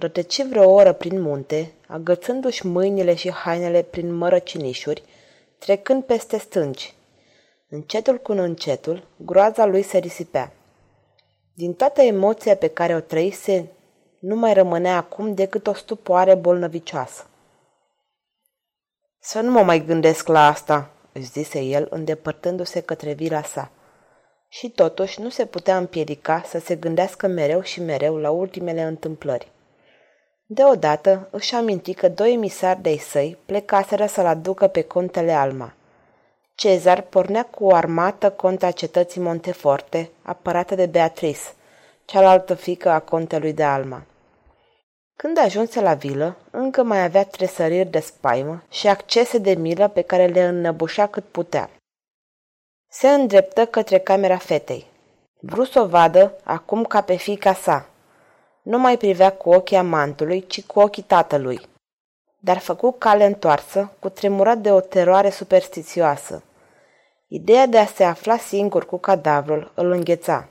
Rătăci vreo oră prin munte, agățându-și mâinile și hainele prin mărăcinișuri, trecând peste stânci. Încetul cu încetul, groaza lui se risipea. Din toată emoția pe care o trăise, nu mai rămânea acum decât o stupoare bolnăvicioasă. Să nu mă mai gândesc la asta, își zise el, îndepărtându-se către vila sa. Și totuși nu se putea împiedica să se gândească mereu și mereu la ultimele întâmplări. Deodată își aminti că doi emisari de-ai săi plecaseră să-l aducă pe contele Alma. Cezar pornea cu o armată contra cetății Monteforte, apărată de Beatrice, cealaltă fică a contelui de Alma. Când ajunse la vilă, încă mai avea tresăriri de spaimă și accese de milă pe care le înnăbușea cât putea. Se îndreptă către camera fetei. Vrut să o vadă acum ca pe fica sa, nu mai privea cu ochii amantului, ci cu ochii tatălui. Dar făcu cale întoarsă, cu tremurat de o teroare superstițioasă. Ideea de a se afla singur cu cadavrul îl îngheța.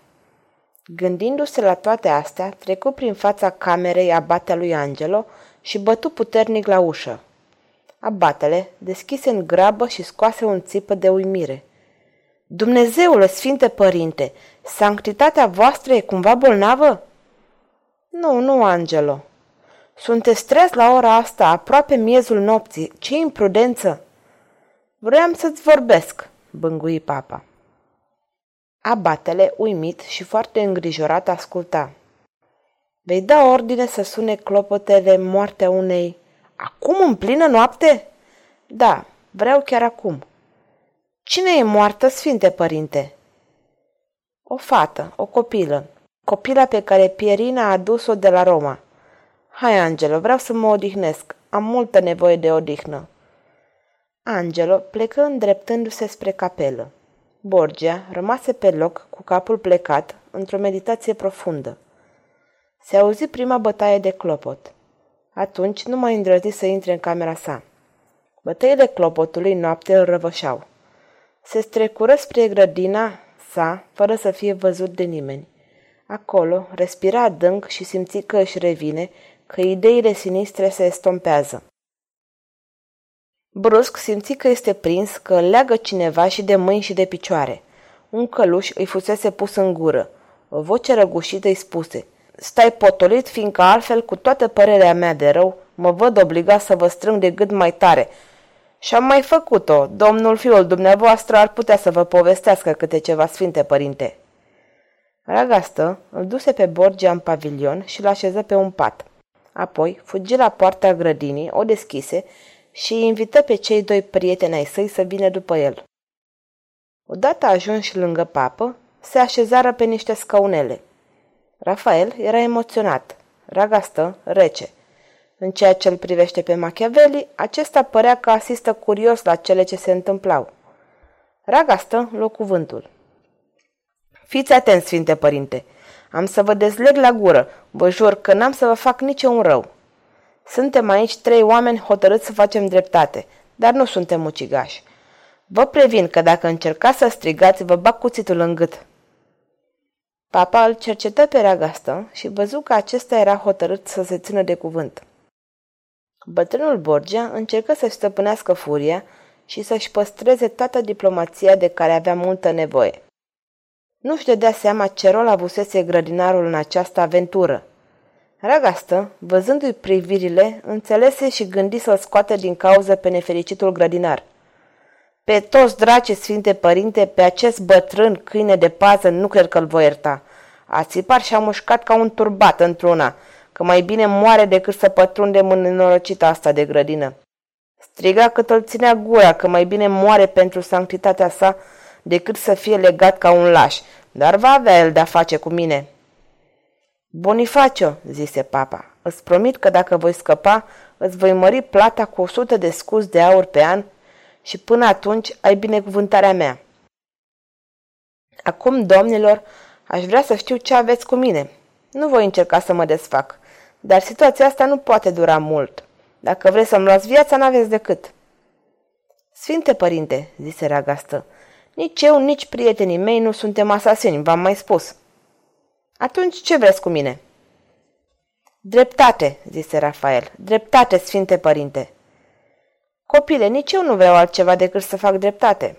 Gândindu-se la toate astea, trecu prin fața camerei abatea lui Angelo și bătu puternic la ușă. Abatele deschise în grabă și scoase un țipă de uimire. Dumnezeule, Sfinte Părinte, sanctitatea voastră e cumva bolnavă?" Nu, nu, Angelo. Sunteți treaz la ora asta, aproape miezul nopții. Ce imprudență! Vreau să-ți vorbesc, bângui papa. Abatele, uimit și foarte îngrijorat, asculta. Vei da ordine să sune clopotele moartea unei... Acum în plină noapte? Da, vreau chiar acum. Cine e moartă, Sfinte Părinte? O fată, o copilă, copila pe care Pierina a adus-o de la Roma. Hai, Angelo, vreau să mă odihnesc. Am multă nevoie de odihnă. Angelo plecă îndreptându-se spre capelă. Borgia rămase pe loc cu capul plecat, într-o meditație profundă. Se auzi prima bătaie de clopot. Atunci nu mai îndrăzi să intre în camera sa. Bătăile clopotului noapte îl răvășau. Se strecură spre grădina sa, fără să fie văzut de nimeni. Acolo, respira adânc și simți că își revine, că ideile sinistre se estompează. Brusc simți că este prins, că îl leagă cineva și de mâini și de picioare. Un căluș îi fusese pus în gură. O voce răgușită îi spuse, Stai potolit, fiindcă altfel, cu toată părerea mea de rău, mă văd obligat să vă strâng de gât mai tare. Și am mai făcut-o. Domnul fiul dumneavoastră ar putea să vă povestească câte ceva, sfinte părinte. Ragastă îl duse pe Borgia în pavilion și l așeză pe un pat. Apoi fugi la poarta grădinii, o deschise și îi invită pe cei doi prieteni ai săi să vină după el. Odată ajunși lângă papă, se așezară pe niște scaunele. Rafael era emoționat, Ragastă rece. În ceea ce îl privește pe Machiavelli, acesta părea că asistă curios la cele ce se întâmplau. Ragastă luă cuvântul. Fiți atenți, Sfinte Părinte. Am să vă dezleg la gură. Vă jur că n-am să vă fac niciun rău. Suntem aici trei oameni hotărâți să facem dreptate, dar nu suntem ucigași. Vă previn că dacă încercați să strigați, vă bag cuțitul în gât. Papa îl cercetă pe Ragastă și văzu că acesta era hotărât să se țină de cuvânt. Bătrânul Borgia încercă să-și stăpânească furia și să-și păstreze toată diplomația de care avea multă nevoie. Nu-și dădea seama ce rol avusese grădinarul în această aventură. Ragastă, văzându-i privirile, înțelese și gândi să-l scoate din cauză pe nefericitul grădinar. Pe toți drace Sfinte Părinte, pe acest bătrân câine de pază nu cred că-l voi ierta. A țipat și a mușcat ca un turbat într-una, că mai bine moare decât să pătrundem în nenorocita asta de grădină. Striga cât îl ținea gura, că mai bine moare pentru sanctitatea sa decât să fie legat ca un laș, dar va avea el de-a face cu mine. Bonifacio, zise papa, Îți promit că dacă voi scăpa, îți voi mări plata cu 100 de scuz de aur pe an și până atunci ai binecuvântarea mea. Acum, domnilor, aș vrea să știu ce aveți cu mine. Nu voi încerca să mă desfac, dar situația asta nu poate dura mult. Dacă vreți să-mi luați viața, n-aveți decât. Sfinte părinte, zise Ragastă, nici eu, nici prietenii mei nu suntem asasini, v-am mai spus. Atunci ce vreți cu mine? Dreptate, zise Rafael, dreptate, Sfinte Părinte. Copile, nici eu nu vreau altceva decât să fac dreptate.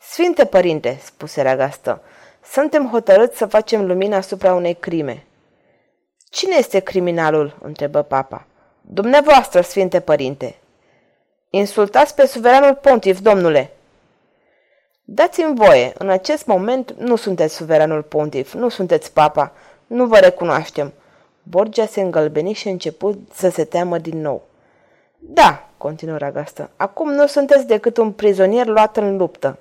Sfinte Părinte, spuse Ragastă, suntem hotărâți să facem lumină asupra unei crime. Cine este criminalul? întrebă papa. Dumneavoastră, Sfinte Părinte. Insultați pe suveranul pontif, domnule. Dați-mi voie, în acest moment nu sunteți suveranul pontif, nu sunteți papa, nu vă recunoaștem. Borgia se îngălbeni și început să se teamă din nou. Da, continuă Ragastă, acum nu sunteți decât un prizonier luat în luptă.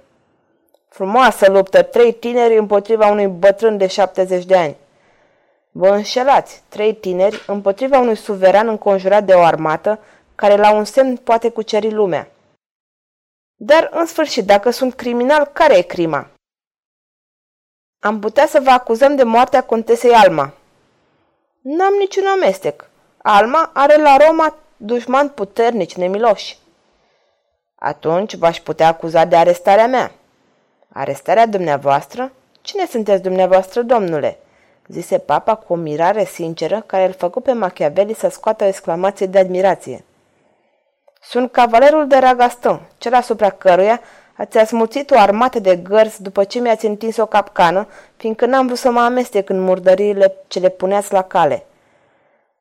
Frumoasă luptă, trei tineri împotriva unui bătrân de 70 de ani. Vă înșelați, trei tineri împotriva unui suveran înconjurat de o armată care la un semn poate cuceri lumea. Dar, în sfârșit, dacă sunt criminal, care e crima? Am putea să vă acuzăm de moartea contesei Alma. N-am niciun amestec. Alma are la Roma dușman puternici, nemiloși. Atunci v-aș putea acuza de arestarea mea. Arestarea dumneavoastră? Cine sunteți dumneavoastră, domnule?" zise papa cu o mirare sinceră care îl făcu pe Machiavelli să scoată o exclamație de admirație. Sunt cavalerul de Ragaston, cel asupra căruia ați asmuțit o armată de gărzi după ce mi-ați întins o capcană, fiindcă n-am vrut să mă amestec în murdăriile ce le puneați la cale.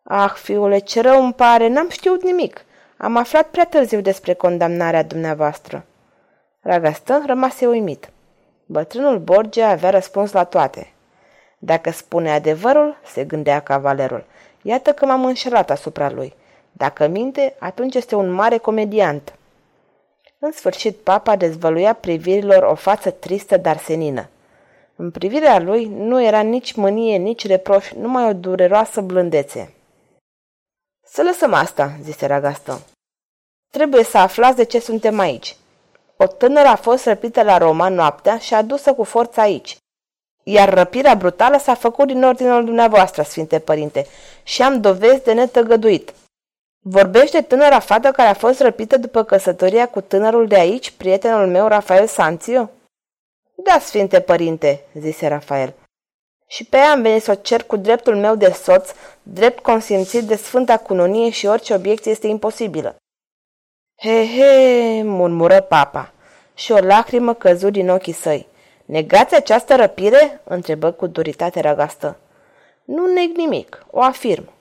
Ah, fiule, ce rău îmi pare, n-am știut nimic. Am aflat prea târziu despre condamnarea dumneavoastră. Ragaston rămase uimit. Bătrânul Borgia avea răspuns la toate. Dacă spune adevărul, se gândea cavalerul, iată că m-am înșelat asupra lui. Dacă minte, atunci este un mare comediant. În sfârșit, papa dezvăluia privirilor o față tristă, dar senină. În privirea lui nu era nici mânie, nici reproș, numai o dureroasă blândețe. Să lăsăm asta, zise Ragaston. Trebuie să aflați de ce suntem aici. O tânără a fost răpită la Roma noaptea și adusă cu forță aici. Iar răpirea brutală s-a făcut din ordinul dumneavoastră, Sfinte Părinte, și am dovezi de netăgăduit. Vorbește tânăra fată care a fost răpită după căsătoria cu tânărul de aici, prietenul meu, Rafael Sanțiu? Da, Sfinte Părinte, zise Rafael. Și pe ea am venit să o cer cu dreptul meu de soț, drept consimțit de Sfânta Cununie și orice obiecție este imposibilă. He, he, murmură papa și o lacrimă căzu din ochii săi. Negați această răpire? întrebă cu duritate ragastă. Nu neg nimic, o afirm.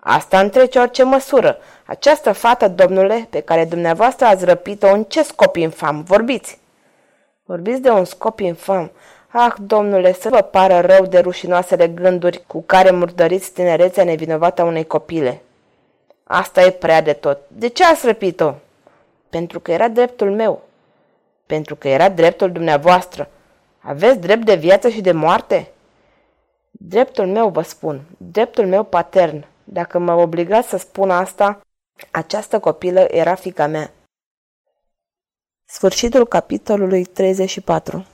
Asta întrece orice măsură. Această fată, domnule, pe care dumneavoastră ați răpit-o, în ce scop infam? Vorbiți! Vorbiți de un scop infam. Ah, domnule, să vă pară rău de rușinoasele gânduri cu care murdăriți tinerețea nevinovată a unei copile. Asta e prea de tot. De ce ați răpit-o? Pentru că era dreptul meu. Pentru că era dreptul dumneavoastră. Aveți drept de viață și de moarte? Dreptul meu, vă spun, dreptul meu patern. Dacă mă obligați să spun asta, această copilă era fica mea. Sfârșitul capitolului 34